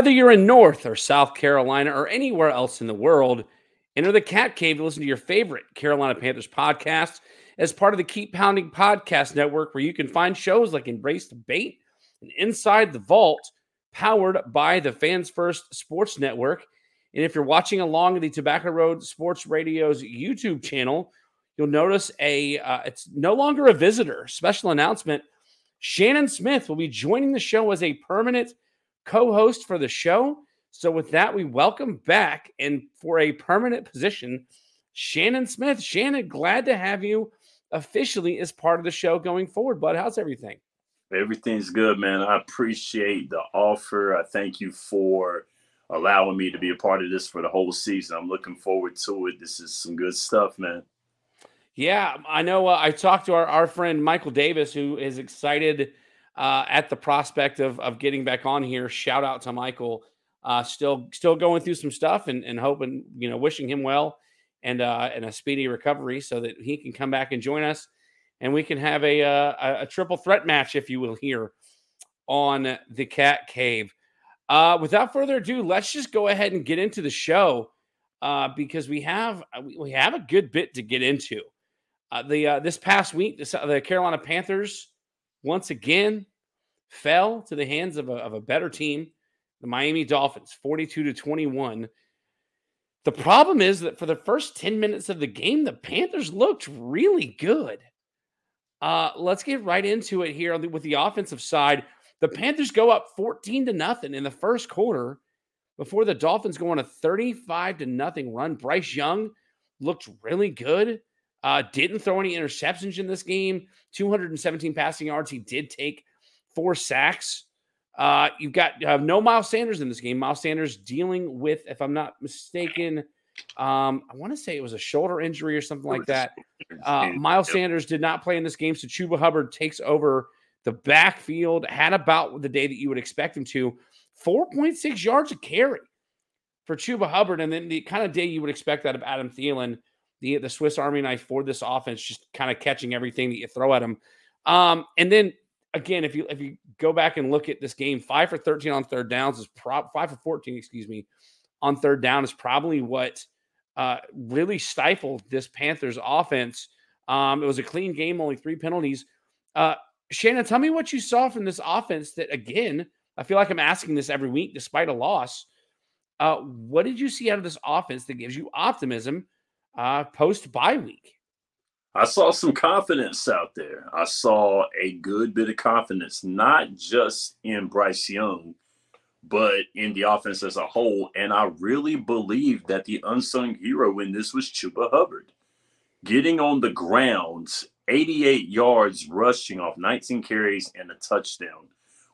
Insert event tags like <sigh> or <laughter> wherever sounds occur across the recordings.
Whether you're in North or South Carolina or anywhere else in the world, enter the Cat Cave to listen to your favorite Carolina Panthers podcast as part of the Keep Pounding Podcast Network, where you can find shows like Embrace Bait and Inside the Vault, powered by the Fans First Sports Network. And if you're watching along the Tobacco Road Sports Radio's YouTube channel, you'll notice a uh, it's no longer a visitor. Special announcement: Shannon Smith will be joining the show as a permanent co host for the show. So, with that, we welcome back and for a permanent position, Shannon Smith. Shannon, glad to have you officially as part of the show going forward, bud. How's everything? Everything's good, man. I appreciate the offer. I thank you for allowing me to be a part of this for the whole season. I'm looking forward to it. This is some good stuff, man. Yeah, I know. Uh, I talked to our, our friend Michael Davis, who is excited uh, at the prospect of of getting back on here. Shout out to Michael. Uh, still still going through some stuff and, and hoping you know wishing him well and uh, and a speedy recovery so that he can come back and join us and we can have a uh, a, a triple threat match if you will here on the Cat Cave. Uh, without further ado, let's just go ahead and get into the show uh, because we have uh, we have a good bit to get into. Uh, the uh, this past week, the Carolina Panthers once again fell to the hands of a, of a better team, the Miami Dolphins, 42 to 21. The problem is that for the first 10 minutes of the game, the Panthers looked really good. Uh, let's get right into it here with the offensive side. The Panthers go up 14 to nothing in the first quarter before the Dolphins go on a 35 to nothing run. Bryce Young looked really good. Uh, didn't throw any interceptions in this game. 217 passing yards. He did take four sacks. Uh, you've got uh, no Miles Sanders in this game. Miles Sanders dealing with, if I'm not mistaken, um, I want to say it was a shoulder injury or something like that. Uh, Miles Sanders did not play in this game, so Chuba Hubbard takes over the backfield. Had about the day that you would expect him to. 4.6 yards a carry for Chuba Hubbard, and then the kind of day you would expect out of Adam Thielen the the Swiss Army knife for this offense, just kind of catching everything that you throw at them. Um, and then again, if you if you go back and look at this game, five for thirteen on third downs is prop five for fourteen, excuse me, on third down is probably what uh, really stifled this Panthers offense. Um, it was a clean game, only three penalties. Uh, Shannon, tell me what you saw from this offense. That again, I feel like I'm asking this every week, despite a loss. Uh, what did you see out of this offense that gives you optimism uh, post bye week. I saw some confidence out there. I saw a good bit of confidence, not just in Bryce Young, but in the offense as a whole. And I really believe that the unsung hero in this was Chuba Hubbard. Getting on the ground, 88 yards rushing off 19 carries and a touchdown.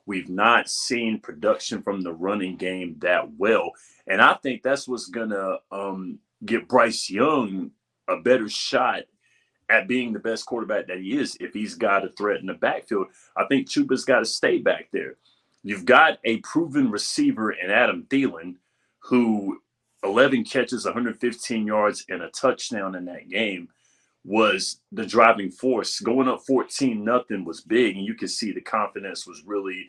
We've not seen production from the running game that well. And I think that's what's going to um, give Bryce Young a better shot at being the best quarterback that he is if he's got a threat in the backfield. I think Chuba's got to stay back there. You've got a proven receiver in Adam Thielen who 11 catches, 115 yards, and a touchdown in that game was the driving force. Going up 14 nothing was big, and you could see the confidence was really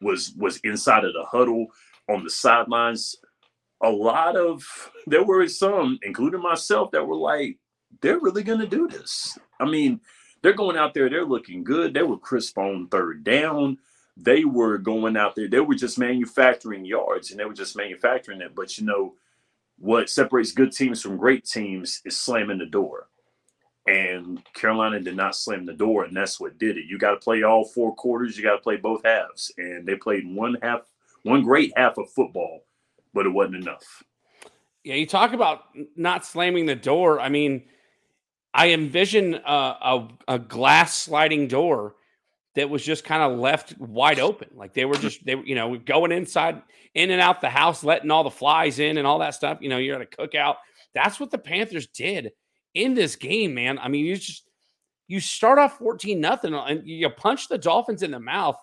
was was inside of the huddle on the sidelines a lot of there were some, including myself, that were like, they're really gonna do this. I mean, they're going out there, they're looking good. They were crisp on third down. They were going out there, they were just manufacturing yards and they were just manufacturing it. But you know, what separates good teams from great teams is slamming the door. And Carolina did not slam the door, and that's what did it. You got to play all four quarters, you got to play both halves. And they played one half, one great half of football but it wasn't enough. Yeah, you talk about not slamming the door. I mean, I envision a, a, a glass sliding door that was just kind of left wide open. Like they were just they were, you know going inside, in and out the house, letting all the flies in and all that stuff. You know, you're at a cookout. That's what the Panthers did in this game, man. I mean, you just you start off 14 nothing and you punch the Dolphins in the mouth.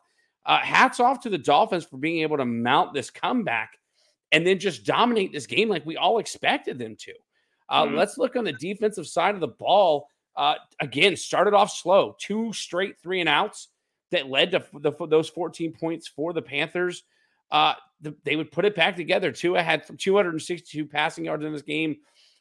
Uh, hats off to the Dolphins for being able to mount this comeback and then just dominate this game like we all expected them to. Uh, mm-hmm. Let's look on the defensive side of the ball. Uh, again, started off slow, two straight three and outs that led to the, those 14 points for the Panthers. uh, the, they would put it back together. Tua had 262 passing yards in this game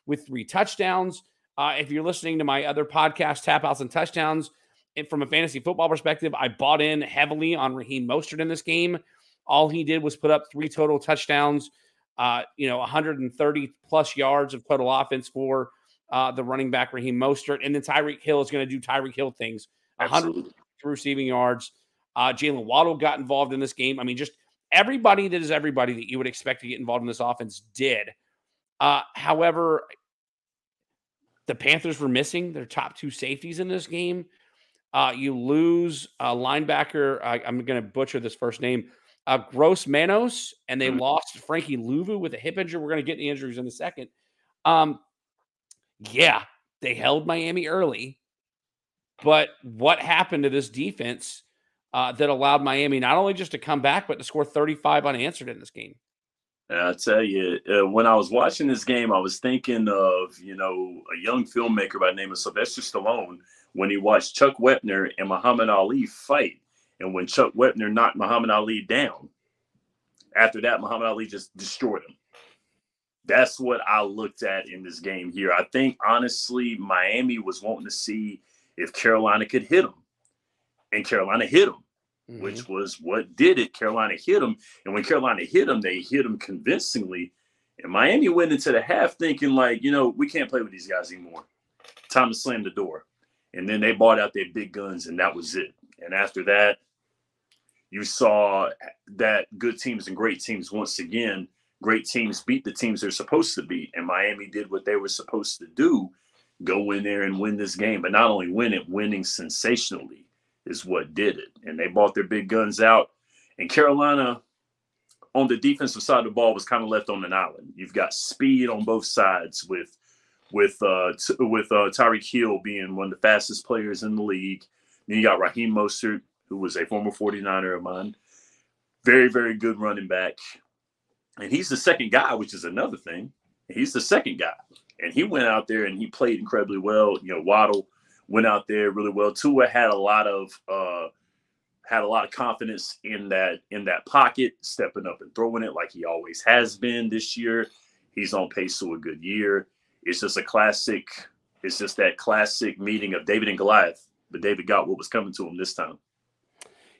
with three touchdowns. Uh, if you're listening to my other podcast, Tap Outs and Touchdowns, and from a fantasy football perspective, I bought in heavily on Raheem Mostert in this game. All he did was put up three total touchdowns, uh, you know, 130 plus yards of total offense for uh, the running back Raheem Mostert, and then Tyreek Hill is going to do Tyreek Hill things. 100 receiving yards. Uh, Jaylen Waddle got involved in this game. I mean, just everybody that is everybody that you would expect to get involved in this offense did. Uh, however, the Panthers were missing their top two safeties in this game. Uh, you lose a linebacker. I, am going to butcher this first name, uh, Gross Manos, and they mm-hmm. lost Frankie Luvu with a hip injury. We're going to get the injuries in a second. Um, yeah, they held Miami early, but what happened to this defense uh, that allowed Miami not only just to come back, but to score 35 unanswered in this game? I tell you, uh, when I was watching this game, I was thinking of you know a young filmmaker by the name of Sylvester Stallone when he watched Chuck Wepner and Muhammad Ali fight, and when Chuck Wepner knocked Muhammad Ali down, after that Muhammad Ali just destroyed him. That's what I looked at in this game here. I think honestly, Miami was wanting to see if Carolina could hit them, and Carolina hit them mm-hmm. which was what did it. Carolina hit them, and when Carolina hit them, they hit them convincingly. And Miami went into the half thinking like, you know, we can't play with these guys anymore. Time to slam the door. And then they bought out their big guns, and that was it. And after that, you saw that good teams and great teams once again. Great teams beat the teams they're supposed to beat, and Miami did what they were supposed to do: go in there and win this game. But not only win it, winning sensationally is what did it. And they bought their big guns out. And Carolina, on the defensive side of the ball, was kind of left on an island. You've got speed on both sides with with uh, t- with uh, Tyreek Hill being one of the fastest players in the league. Then you got Raheem Mostert, who was a former 49er of mine. Very, very good running back. And he's the second guy, which is another thing. He's the second guy. And he went out there and he played incredibly well. You know, Waddle went out there really well. Tua had a lot of uh, had a lot of confidence in that in that pocket, stepping up and throwing it like he always has been this year. He's on pace to a good year. It's just a classic. It's just that classic meeting of David and Goliath, but David got what was coming to him this time.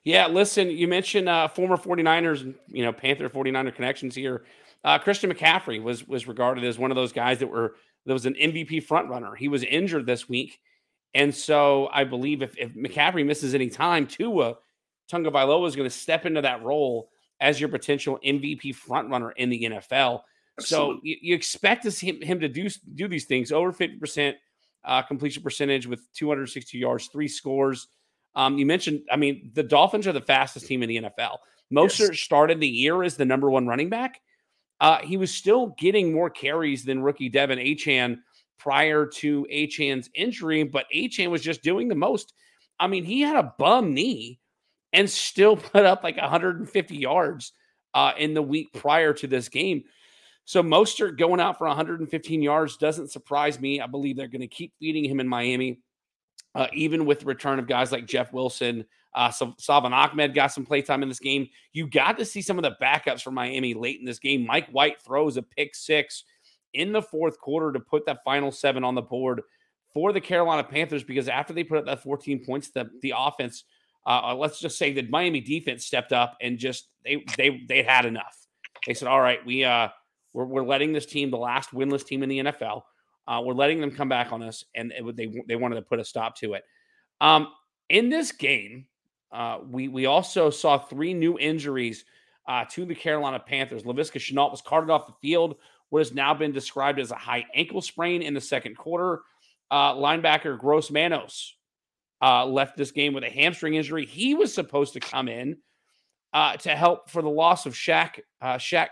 Yeah, listen, you mentioned uh, former 49ers, you know, Panther 49er connections here. Uh, Christian McCaffrey was was regarded as one of those guys that were that was an MVP front runner. He was injured this week and so I believe if, if McCaffrey misses any time, Tua Tagovailoa is going to step into that role as your potential MVP frontrunner in the NFL. Absolutely. So you, you, expect to see him, him, to do do these things over 50% uh, completion percentage with 260 yards, three scores. Um, you mentioned, I mean, the Dolphins are the fastest team in the NFL. Mostert yes. started the year as the number one running back. Uh, he was still getting more carries than rookie De'Von Achane prior to Achane's injury, but Achane was just doing the most. I mean, he had a bum knee and still <laughs> put up like 150 yards uh, in the week prior to this game. So Mostert going out for 115 yards doesn't surprise me. I believe they're going to keep feeding him in Miami, uh, even with the return of guys like Jeff Wilson. Uh, so Ahmed got some playtime in this game. You got to see some of the backups for Miami late in this game. Mike White throws a pick six in the fourth quarter to put that final seven on the board for the Carolina Panthers because after they put up that 14 points, the, the offense, uh, uh, let's just say the Miami defense stepped up and just they they they had enough. They said, "All right, we uh we're, we're letting this team, the last winless team in the NFL, uh, we're letting them come back on us," and it, they they wanted to put a stop to it. Um, in this game, uh, we we also saw three new injuries uh, to the Carolina Panthers. Laviska Shenault was carted off the field what has now been described as a high ankle sprain in the second quarter. Uh, linebacker Gross Manos uh, left this game with a hamstring injury. He was supposed to come in uh, to help for the loss of Shaq. Shaq,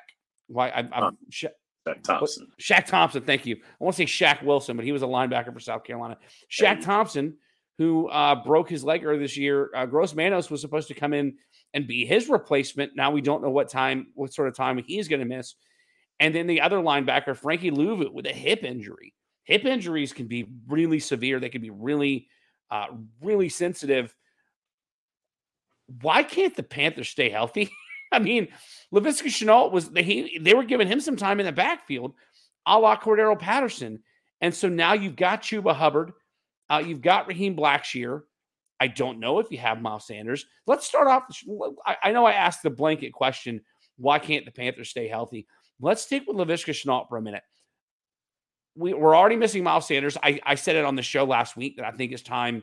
why? I, I'm, Shaq, Shaq Thompson. Shaq Thompson. Thank you. I want to say Shaq Wilson, but he was a linebacker for South Carolina. Shaq hey. Thompson, who uh, broke his leg earlier this year. Uh, Gross Manos was supposed to come in and be his replacement. Now we don't know what time, what sort of time he's going to miss. And then the other linebacker, Frankie Luvu, with a hip injury. Hip injuries can be really severe. They can be really, uh, really sensitive. Why can't the Panthers stay healthy? <laughs> <laughs> I mean, Laviska Shenault was he they were giving him some time in the backfield, a la Cordarrelle Patterson. And so now you've got Chuba Hubbard, uh, you've got Raheem Blackshear. I don't know if you have Miles Sanders. Let's start off. I, I know I asked the blanket question why can't the Panthers stay healthy? Let's stick with Laviska Shenault for a minute. We, we're already missing Miles Sanders. I, I said it on the show last week that I think it's time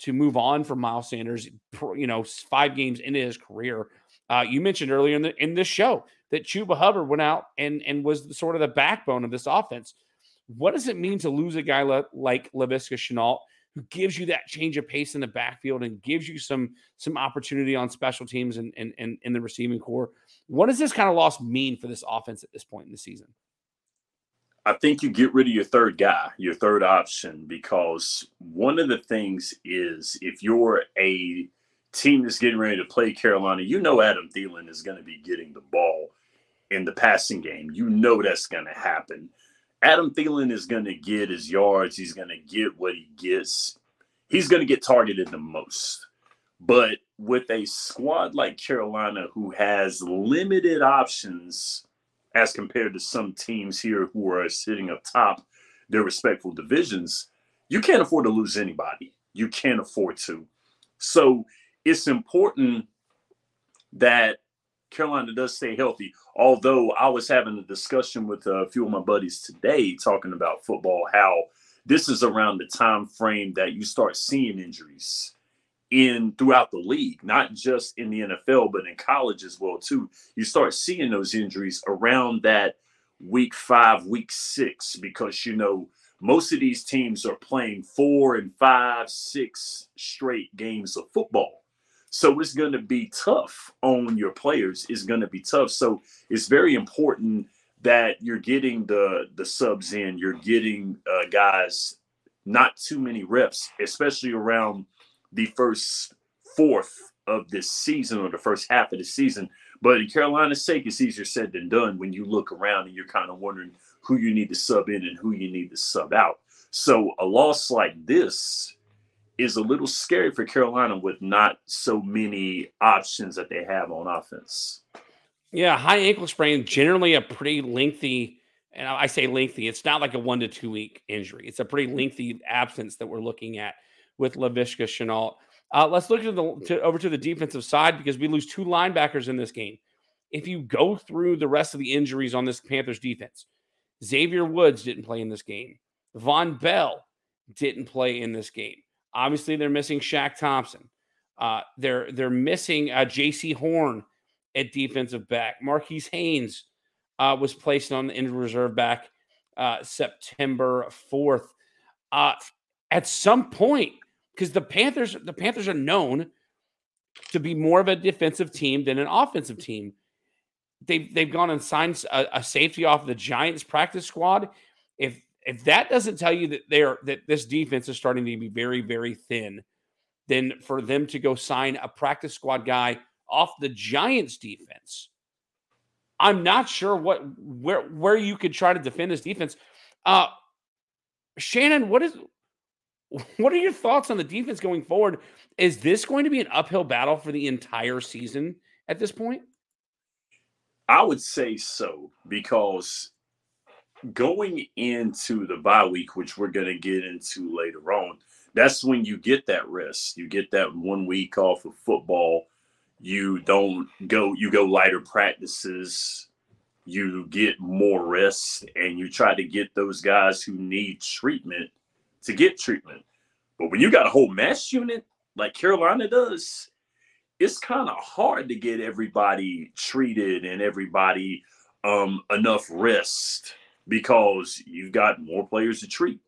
to move on from Miles Sanders. You know, five games into his career. Uh, you mentioned earlier in the in this show that Chuba Hubbard went out and and was sort of the backbone of this offense. What does it mean to lose a guy le- like Laviska Shenault, who gives you that change of pace in the backfield and gives you some some opportunity on special teams and and, and in the receiving corps? What does this kind of loss mean for this offense at this point in the season? I think you get rid of your third guy, your third option, because one of the things is if you're a team that's getting ready to play Carolina, you know Adam Thielen is going to be getting the ball in the passing game. You know that's going to happen. Adam Thielen is going to get his yards. He's going to get what he gets. He's going to get targeted the most. But with a squad like Carolina who has limited options as compared to some teams here who are sitting up top their respectful divisions, you can't afford to lose anybody. You can't afford to. So it's important that Carolina does stay healthy. Although I was having a discussion with a few of my buddies today talking about football, how this is around the time frame that you start seeing injuries in throughout the league, not just in the NFL, but in college as well too. You start seeing those injuries around that week five, week six, because you know most of these teams are playing four and five, six straight games of football. So it's going to be tough on your players. It's going to be tough. So it's very important that you're getting the the subs in. You're getting uh, guys not too many reps, especially around the first fourth of this season or the first half of the season. But in Carolina's sake, it's easier said than done when you look around and you're kind of wondering who you need to sub in and who you need to sub out. So a loss like this is a little scary for Carolina with not so many options that they have on offense. Yeah, high ankle sprain generally a pretty lengthy, and I say lengthy. It's not like a one to two week injury. It's a pretty lengthy absence that we're looking at with Laviska Shenault. Uh, let's look to the to, over to the defensive side because we lose two linebackers in this game. If you go through the rest of the injuries on this Panthers defense, Xavier Woods didn't play in this game. Vonn Bell didn't play in this game. Obviously, they're missing Shaq Thompson. Uh, they're they're missing uh, Jaycee Horn at defensive back. Marquis Haynes uh, was placed on the injured reserve back uh, September fourth. Uh, at some point, because the Panthers the Panthers are known to be more of a defensive team than an offensive team. They've they've gone and signed a, a safety off the Giants practice squad. If if that doesn't tell you that they're that this defense is starting to be very very thin, then for them to go sign a practice squad guy off the Giants defense, I'm not sure what where where you could try to defend this defense. Uh Shannon, what is <laughs> what are your thoughts on the defense going forward? Is this going to be an uphill battle for the entire season at this point? I would say so because going into the bye week, which we're going to get into later on, that's when you get that rest. You get that one week off of football. You don't go, you go lighter practices. You get more rest and you try to get those guys who need treatment to get treatment. But when you got a whole mesh unit like Carolina does, it's kind of hard to get everybody treated and everybody um, enough rest because you've got more players to treat.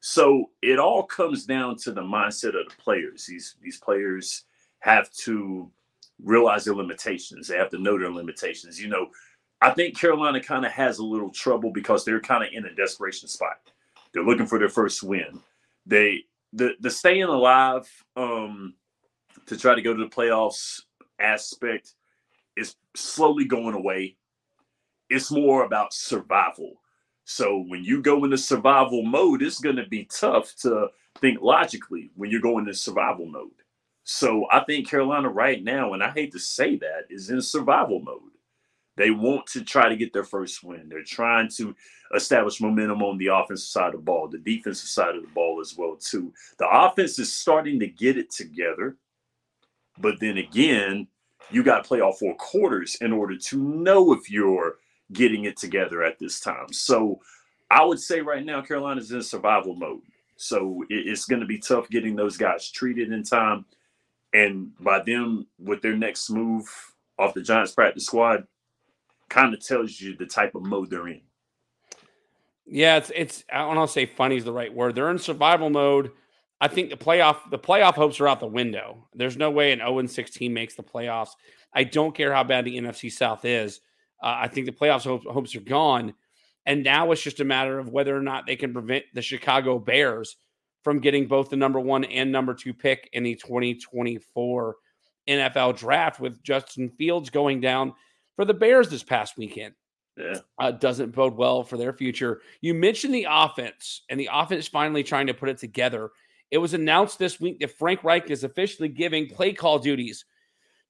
So it all comes down to the mindset of the players. These these players have to realize their limitations. They have to know their limitations. You know, I think Carolina kind of has a little trouble because they're kind of in a desperation spot. They're looking for their first win. They the the staying alive um to try to go to the playoffs aspect is slowly going away. It's more about survival. So when you go into survival mode, it's going to be tough to think logically when you're going into survival mode. So I think Carolina right now, and I hate to say that, is in survival mode. They want to try to get their first win. They're trying to establish momentum on the offensive side of the ball, the defensive side of the ball as well too. The offense is starting to get it together, but then again, you got to play all four quarters in order to know if you're getting it together at this time. So I would say right now Carolina's in survival mode. So it's going to be tough getting those guys treated in time. And by them with their next move off the Giants practice squad, kind of tells you the type of mode they're in. Yeah, it's it's I don't want to say funny is the right word. They're in survival mode. I think the playoff the playoff hopes are out the window. There's no way an 0 6 team makes the playoffs. I don't care how bad the NFC South is. Uh, I think the playoffs hopes, hopes are gone. And now it's just a matter of whether or not they can prevent the Chicago Bears from getting both the number one and number two pick in the 2024 NFL draft with Justin Fields going down for the Bears this past weekend. Yeah. Uh, doesn't bode well for their future. You mentioned the offense and the offense finally trying to put it together. It was announced this week that Frank Reich is officially giving play call duties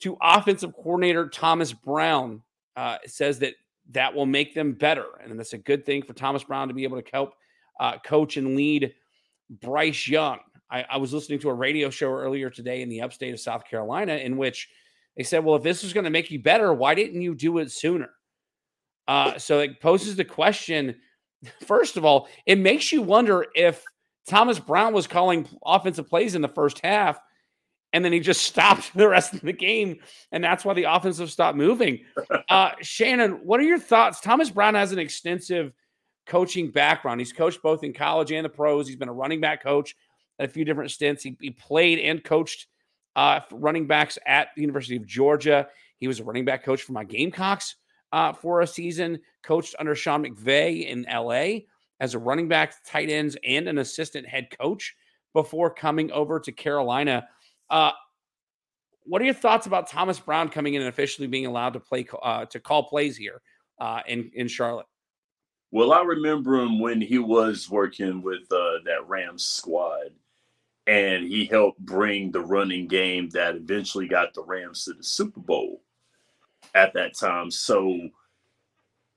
to offensive coordinator Thomas Brown. Uh, says that that will make them better, and that's a good thing for Thomas Brown to be able to help uh, coach and lead Bryce Young. I, I was listening to a radio show earlier today in the upstate of South Carolina in which they said, "Well, if this is going to make you better, why didn't you do it sooner?" Uh, so it poses the question. First of all, it makes you wonder if Thomas Brown was calling offensive plays in the first half, and then he just <laughs> stopped the rest of the game, and that's why the offensive stopped moving. <laughs> Uh, Shannon, what are your thoughts? Thomas Brown has an extensive coaching background. He's coached both in college and the pros. He's been a running back coach at a few different stints. He, he played and coached uh, running backs at the University of Georgia. He was a running back coach for my Gamecocks uh, for a season, coached under Sean McVay in LA as a running back, tight ends, and an assistant head coach before coming over to Carolina. Uh, what are your thoughts about Thomas Brown coming in and officially being allowed to play uh, to call plays here uh, in in Charlotte? Well, I remember him when he was working with uh, that Rams squad, and he helped bring the running game that eventually got the Rams to the Super Bowl at that time. So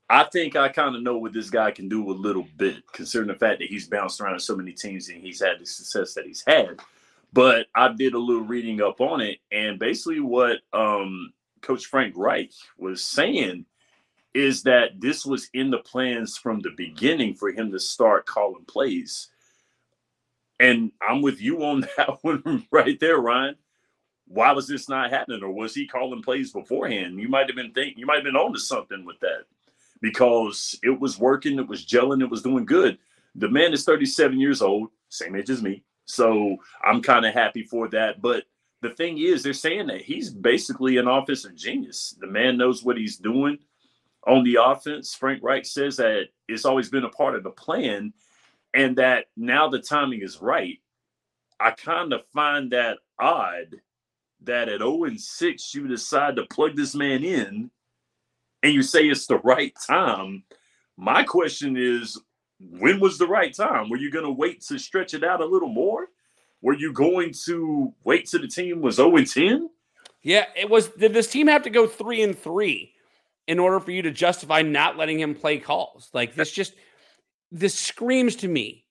I think I kind of know what this guy can do a little bit, considering the fact that he's bounced around so many teams and he's had the success that he's had. But I did a little reading up on it, and basically what um, Coach Frank Reich was saying is that this was in the plans from the beginning for him to start calling plays. And I'm with you on <laughs> that one right there, Ryan why was this not happening? Or was he calling plays beforehand? You might have been thinking you might have been on to something with that because it was working, it was gelling, it was doing good. The man is 37 years old, same age as me. So I'm kind of happy for that. But the thing is, they're saying that he's basically an offensive genius. The man knows what he's doing on the offense. Frank Reich says that it's always been a part of the plan and that now the timing is right. I kind of find that odd that at 0 and 6 you decide to plug this man in and you say it's the right time. My question is, when was the right time? Were you going to wait to stretch it out a little more? Were you going to wait till the team was 0 and 10? Yeah, it was. Did this team have to go three and three in order for you to justify not letting him play calls? Like this, just this screams to me.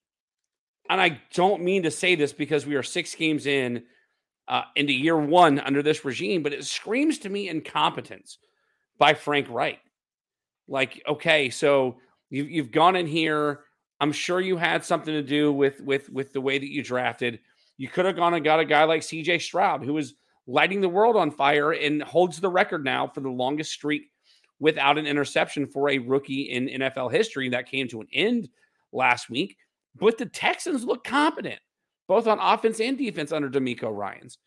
And I don't mean to say this because we are six games in uh, into year one under this regime, but it screams to me incompetence by Frank Reich. Like, okay, so you've you've gone in here. I'm sure you had something to do with with with the way that you drafted. You could have gone and got a guy like C.J. Stroud, who is lighting the world on fire and holds the record now for the longest streak without an interception for a rookie in NFL history. That came to an end last week. But the Texans look competent both on offense and defense under DeMeco Ryans.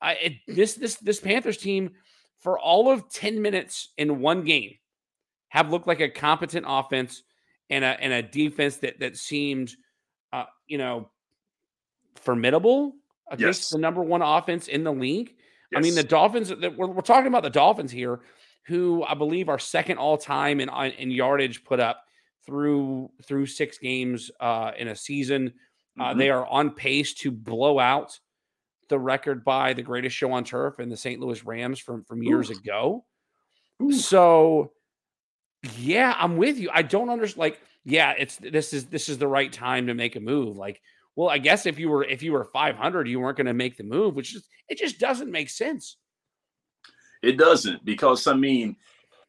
I, it, this this this Panthers team for all of 10 minutes in one game have looked like a competent offense and a and a defense that that seemed uh, you know formidable against yes. the number one offense in the league. Yes. I mean, the Dolphins that we're, we're talking about the Dolphins here, who I believe are second all time in in yardage put up through through six games uh, in a season. Uh, mm-hmm. they are on pace to blow out the record by the greatest show on turf and the St. Louis Rams from from years Ooh. ago. Ooh. So yeah, I'm with you. I don't understand like yeah, it's this is this is the right time to make a move. Like, well, I guess if you were if you were 500, you weren't going to make the move, which just it just doesn't make sense. It doesn't because I mean,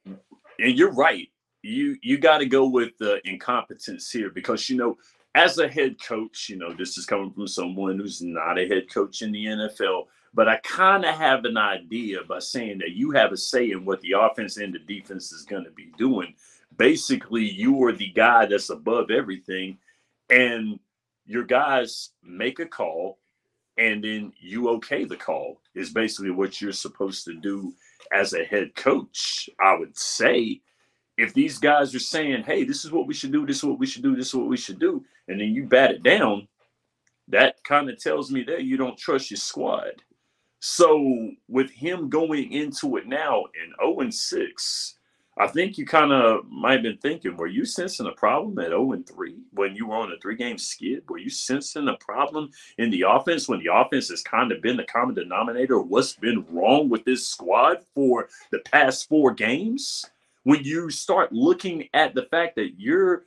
and you're right. You you got to go with the incompetence here because you know as a head coach, you know, this is coming from someone who's not a head coach in the NFL, but I kind of have an idea by saying that you have a say in what the offense and the defense is going to be doing. Basically, you are the guy that's above everything, and your guys make a call, and then you okay the call, is basically what you're supposed to do as a head coach, I would say if these guys are saying, hey, this is what we should do, this is what we should do, this is what we should do, and then you bat it down, that kind of tells me that you don't trust your squad. So with him going into it now in 0 and 6, I think you kind of might have been thinking, were you sensing a problem at 0 and 3 when you were on a three game skid? Were you sensing a problem in the offense when the offense has kind of been the common denominator? What's been wrong with this squad for the past four games? when you start looking at the fact that you're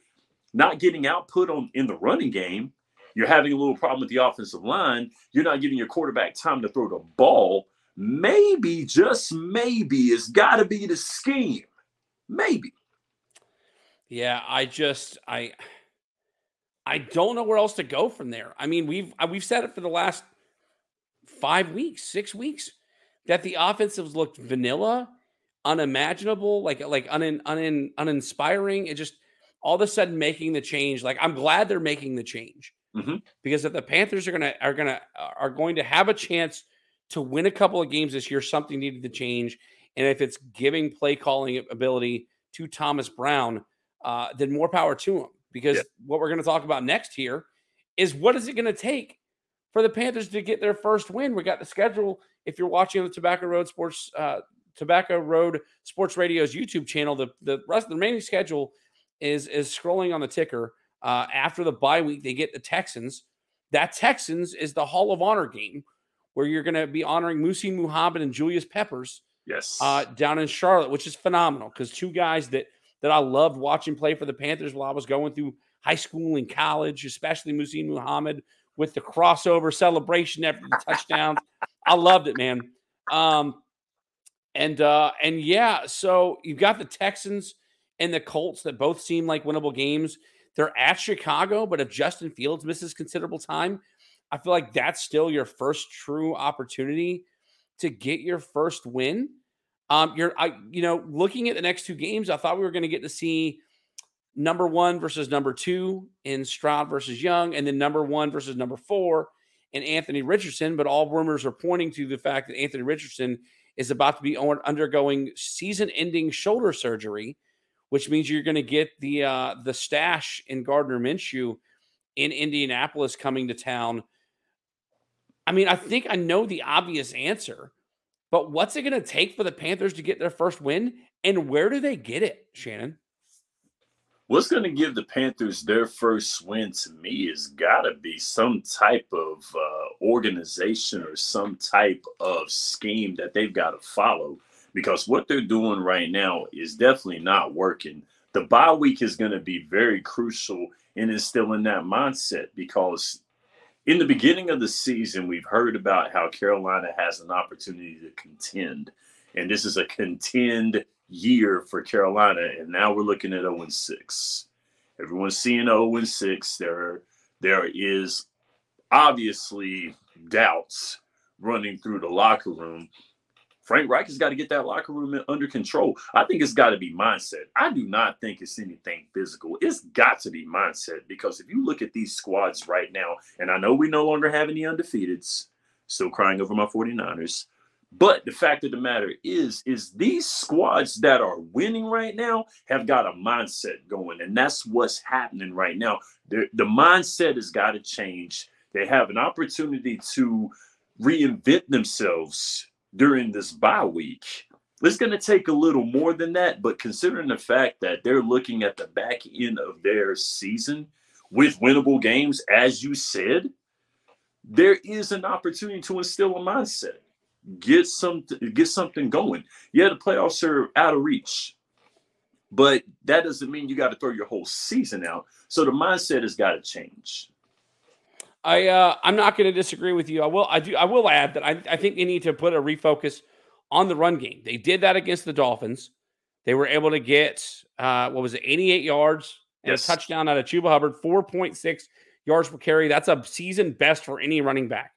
not getting output on in the running game, you're having a little problem with the offensive line, you're not giving your quarterback time to throw the ball, maybe, just maybe, it's got to be the scheme. Maybe. Yeah, I just I I don't know where else to go from there. I mean, we've uh, we've said it for the last 5 weeks, 6 weeks that the offensives looked vanilla unimaginable, like like un, un, uninspiring. It just all of a sudden making the change. Like I'm glad they're making the change mm-hmm. because if the Panthers are gonna are gonna are going to have a chance to win a couple of games this year, something needed to change. And if it's giving play calling ability to Thomas Brown, uh, then more power to him. Because yeah. what we're going to talk about next here is what is it going to take for the Panthers to get their first win? We got the schedule. If you're watching the Tobacco Road Sports uh, Tobacco Road Sports Radio's YouTube channel. The the rest the remaining schedule is is scrolling on the ticker. Uh, after the bye week, they get the Texans. That Texans is the Hall of Honor game where you're going to be honoring Muhsin Muhammad and Julius Peppers. Yes. Uh, down in Charlotte, which is phenomenal because two guys that that I loved watching play for the Panthers while I was going through high school and college, especially Muhsin Muhammad with the crossover celebration after the touchdowns. I loved it, man. Um, and uh, and yeah, so you've got the Texans and the Colts that both seem like winnable games. They're at Chicago, but if Justin Fields misses considerable time, I feel like that's still your first true opportunity to get your first win. Um, you're, I, you know, looking at the next two games, I thought we were going to get to see number one versus number two in Stroud versus Young, and then number one versus number four in Anthony Richardson. But all rumors are pointing to the fact that Anthony Richardson is about to be undergoing season-ending shoulder surgery, which means you're going to get the uh, the stash in Gardner Minshew in Indianapolis coming to town. I mean, I think I know the obvious answer, but what's it going to take for the Panthers to get their first win, and where do they get it, Shannon? What's going to give the Panthers their first win to me has got to be some type of uh, organization or some type of scheme that they've got to follow because what they're doing right now is definitely not working. The bye week is going to be very crucial in instilling that mindset because in the beginning of the season, we've heard about how Carolina has an opportunity to contend. And this is a contend year for Carolina, and now we're looking at 0 6. Everyone's seeing 0 6. There, there is obviously doubts running through the locker room. Frank Reich has got to get that locker room under control. I think it's got to be mindset. I do not think it's anything physical. It's got to be mindset because if you look at these squads right now, and I know we no longer have any undefeateds, still crying over my 49ers, but the fact of the matter is, is these squads that are winning right now have got a mindset going, and that's what's happening right now. The, the mindset has got to change. They have an opportunity to reinvent themselves during this bye week. It's going to take a little more than that, but considering the fact that they're looking at the back end of their season with winnable games, as you said, there is an opportunity to instill a mindset. Get some get something going. Yeah, the playoffs are out of reach. But that doesn't mean you got to throw your whole season out. So the mindset has got to change. I uh, I'm not going to disagree with you. I will I do I will add that I, I think they need to put a refocus on the run game. They did that against the Dolphins. They were able to get uh, what was it, 88 yards and yes. a touchdown out of Chuba Hubbard, 4.6 yards per carry. That's a season best for any running back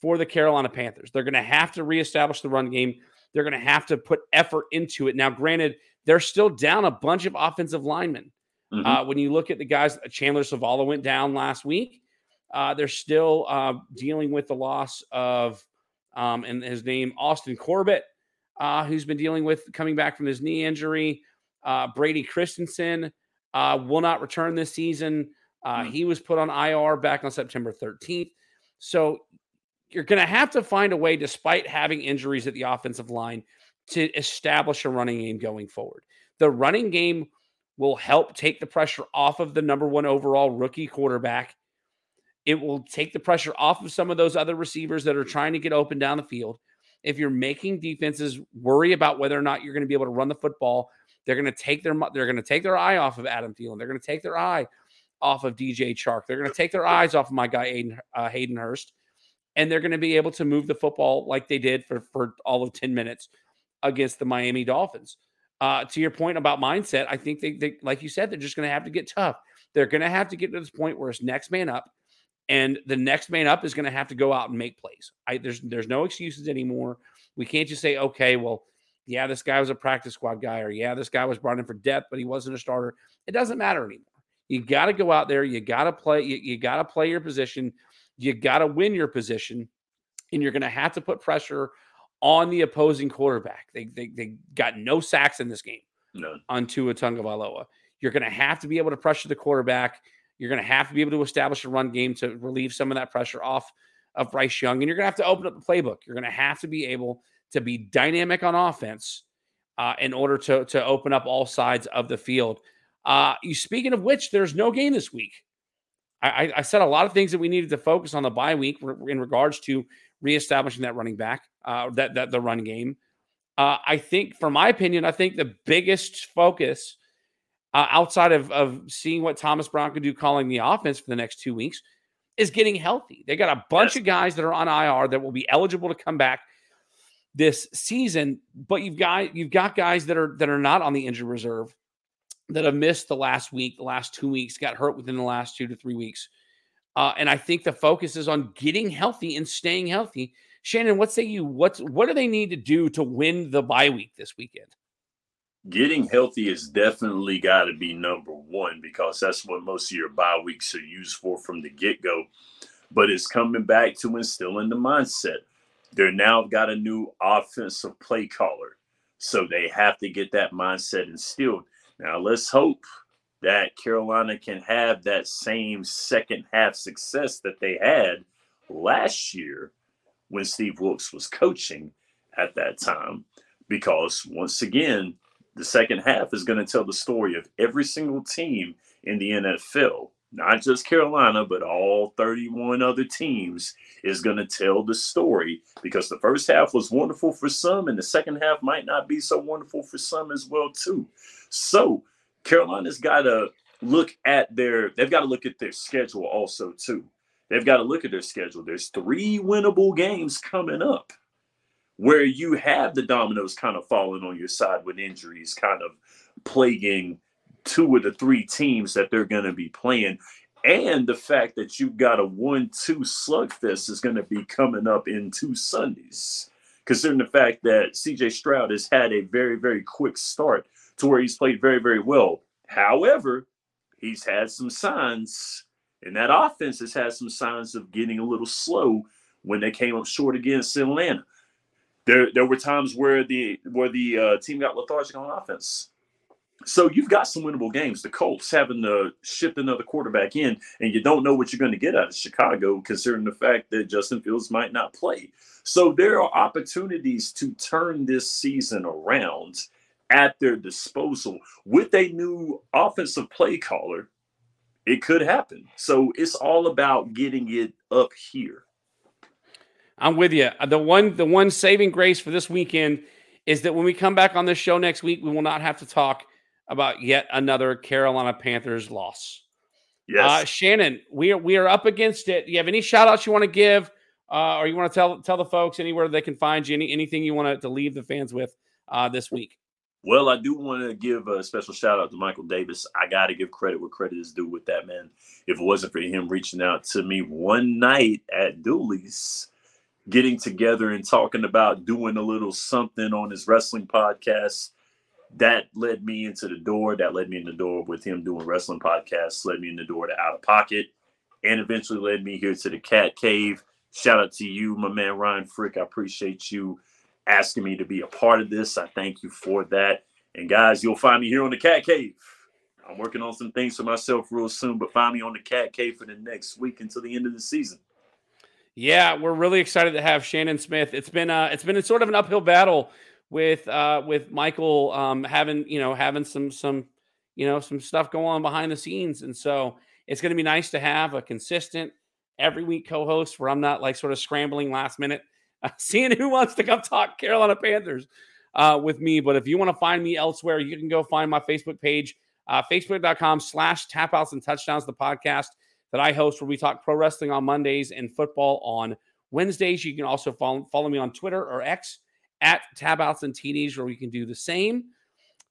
for the Carolina Panthers. They're going to have to reestablish the run game. They're going to have to put effort into it. Now, granted, they're still down a bunch of offensive linemen. Mm-hmm. Uh, when you look at the guys, Chandler Zavala went down last week. Uh, they're still uh, dealing with the loss of, um, and his name, Austin Corbett, uh, who's been dealing with coming back from his knee injury. Uh, Brady Christensen uh, will not return this season. Mm-hmm. He was put on IR back on September 13th. So you're going to have to find a way, despite having injuries at the offensive line, to establish a running game going forward. The running game will help take the pressure off of the number one overall rookie quarterback. It will take the pressure off of some of those other receivers that are trying to get open down the field. If you're making defenses worry about whether or not you're going to be able to run the football, they're going to take their they're going to take their eye off of Adam Thielen. They're going to take their eye off of DJ Chark. They're going to take their eyes off of my guy Aiden, uh, Hayden Hurst, and they're going to be able to move the football like they did for for all of ten minutes against the Miami Dolphins. Uh, to your point about mindset, I think they, they like you said, they're just going to have to get tough. They're going to have to get to this point where it's next man up, and the next man up is going to have to go out and make plays. I, there's there's no excuses anymore. We can't just say, okay, well, yeah, this guy was a practice squad guy, or yeah, this guy was brought in for depth, but he wasn't a starter. It doesn't matter anymore. You got to go out there. You got to play. You, you got to play your position. You got to win your position, and you're going to have to put pressure on the opposing quarterback. They, they, they got no sacks in this game None. on Tua Tagovailoa. You're going to have to be able to pressure the quarterback. You're going to have to be able to establish a run game to relieve some of that pressure off of Bryce Young. And you're going to have to open up the playbook. You're going to have to be able to be dynamic on offense uh, in order to, to open up all sides of the field. Uh, you speaking of which, there's no game this week. I, I, said a lot of things that we needed to focus on the bye week in regards to reestablishing that running back, uh, that that the run game. Uh, I think, for my opinion, I think the biggest focus uh, outside of of seeing what Thomas Brown can do calling the offense for the next two weeks is getting healthy. They got a bunch yes. of guys that are on IR that will be eligible to come back this season, but you've got you've got guys that are that are not on the injury reserve that have missed the last week, the last two weeks, got hurt within the last two to three weeks. Uh, and I think the focus is on getting healthy and staying healthy. Shannon, what say you? What's what do they need to do to win the bye week this weekend? Getting healthy is definitely got to be number one because that's what most of your bye weeks are used for from the get go. But it's coming back to instilling the mindset. They're now got a new offensive play caller, so they have to get that mindset instilled. Now let's hope that Carolina can have that same second half success that they had last year when Steve Wilks was coaching at that time. Because once again, the second half is going to tell the story of every single team in the NFL, not just Carolina, but all 31 other teams, is going to tell the story because the first half was wonderful for some, and the second half might not be so wonderful for some as well, too. So Carolina's got to look at their they've got to look at their schedule also too. They've got to look at their schedule. There's three winnable games coming up where you have the dominoes kind of falling on your side with injuries kind of plaguing two of the three teams that they're going to be playing. And the fact that you've got a one-two slugfest is going to be coming up in two Sundays. Considering the fact that CJ Stroud has had a very, very quick start to where he's played very, very well. However, he's had some signs, and that offense has had some signs of getting a little slow when they came up short against Atlanta. There, there were times where the where the uh, team got lethargic on offense. So you've got some winnable games. The Colts having to shift another quarterback in, and you don't know what you're going to get out of Chicago, considering the fact that Justin Fields might not play. So there are opportunities to turn this season around at their disposal with a new offensive play caller, it could happen. So it's all about getting it up here. I'm with you. The one the one saving grace for this weekend is that when we come back on this show next week, we will not have to talk about yet another Carolina Panthers loss. Yes. Uh, Shannon, we are we are up against it. Do you have any shout outs you want to give? Uh, or you want to tell tell the folks anywhere they can find you, any, anything you want to, to leave the fans with uh, this week? Well, I do want to give a special shout out to Michael Davis. I got to give credit where credit is due with that man. If it wasn't for him reaching out to me one night at Dooley's, getting together and talking about doing a little something on his wrestling podcast, that led me into the door. That led me in the door with him doing wrestling podcasts, led me in the door to Out of Pocket, and eventually led me here to the Cat Cave. Shout out to you, my man Ryan Frick. I appreciate you asking me to be a part of this. I thank you for that. And guys, you'll find me here on the Cat Cave. I'm working on some things for myself real soon, but find me on the Cat Cave for the next week until the end of the season. Yeah, we're really excited to have Shannon Smith. It's been uh it's been a sort of an uphill battle with uh with Michael um having, you know, having some some you know, some stuff going on behind the scenes. And so it's going to be nice to have a consistent every week co-host where I'm not like sort of scrambling last minute <laughs> seeing who wants to come talk Carolina Panthers uh, with me. But if you want to find me elsewhere, you can go find my Facebook page, uh, facebook.com slash tapouts and touchdowns, the podcast that I host where we talk pro wrestling on Mondays and football on Wednesdays. You can also follow, follow me on Twitter or X at tapouts and teenage where we can do the same.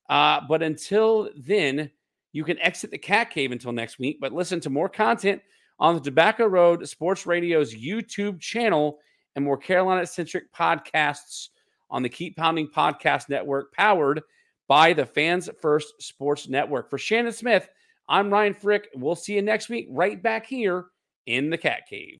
Uh, but until then, you can exit the cat cave until next week, but listen to more content on the Tobacco Road Sports Radio's YouTube channel and more Carolina centric podcasts on the Keep Pounding Podcast Network, powered by the Fans First Sports Network. For Shannon Smith, I'm Ryan Frick. We'll see you next week right back here in the Cat Cave.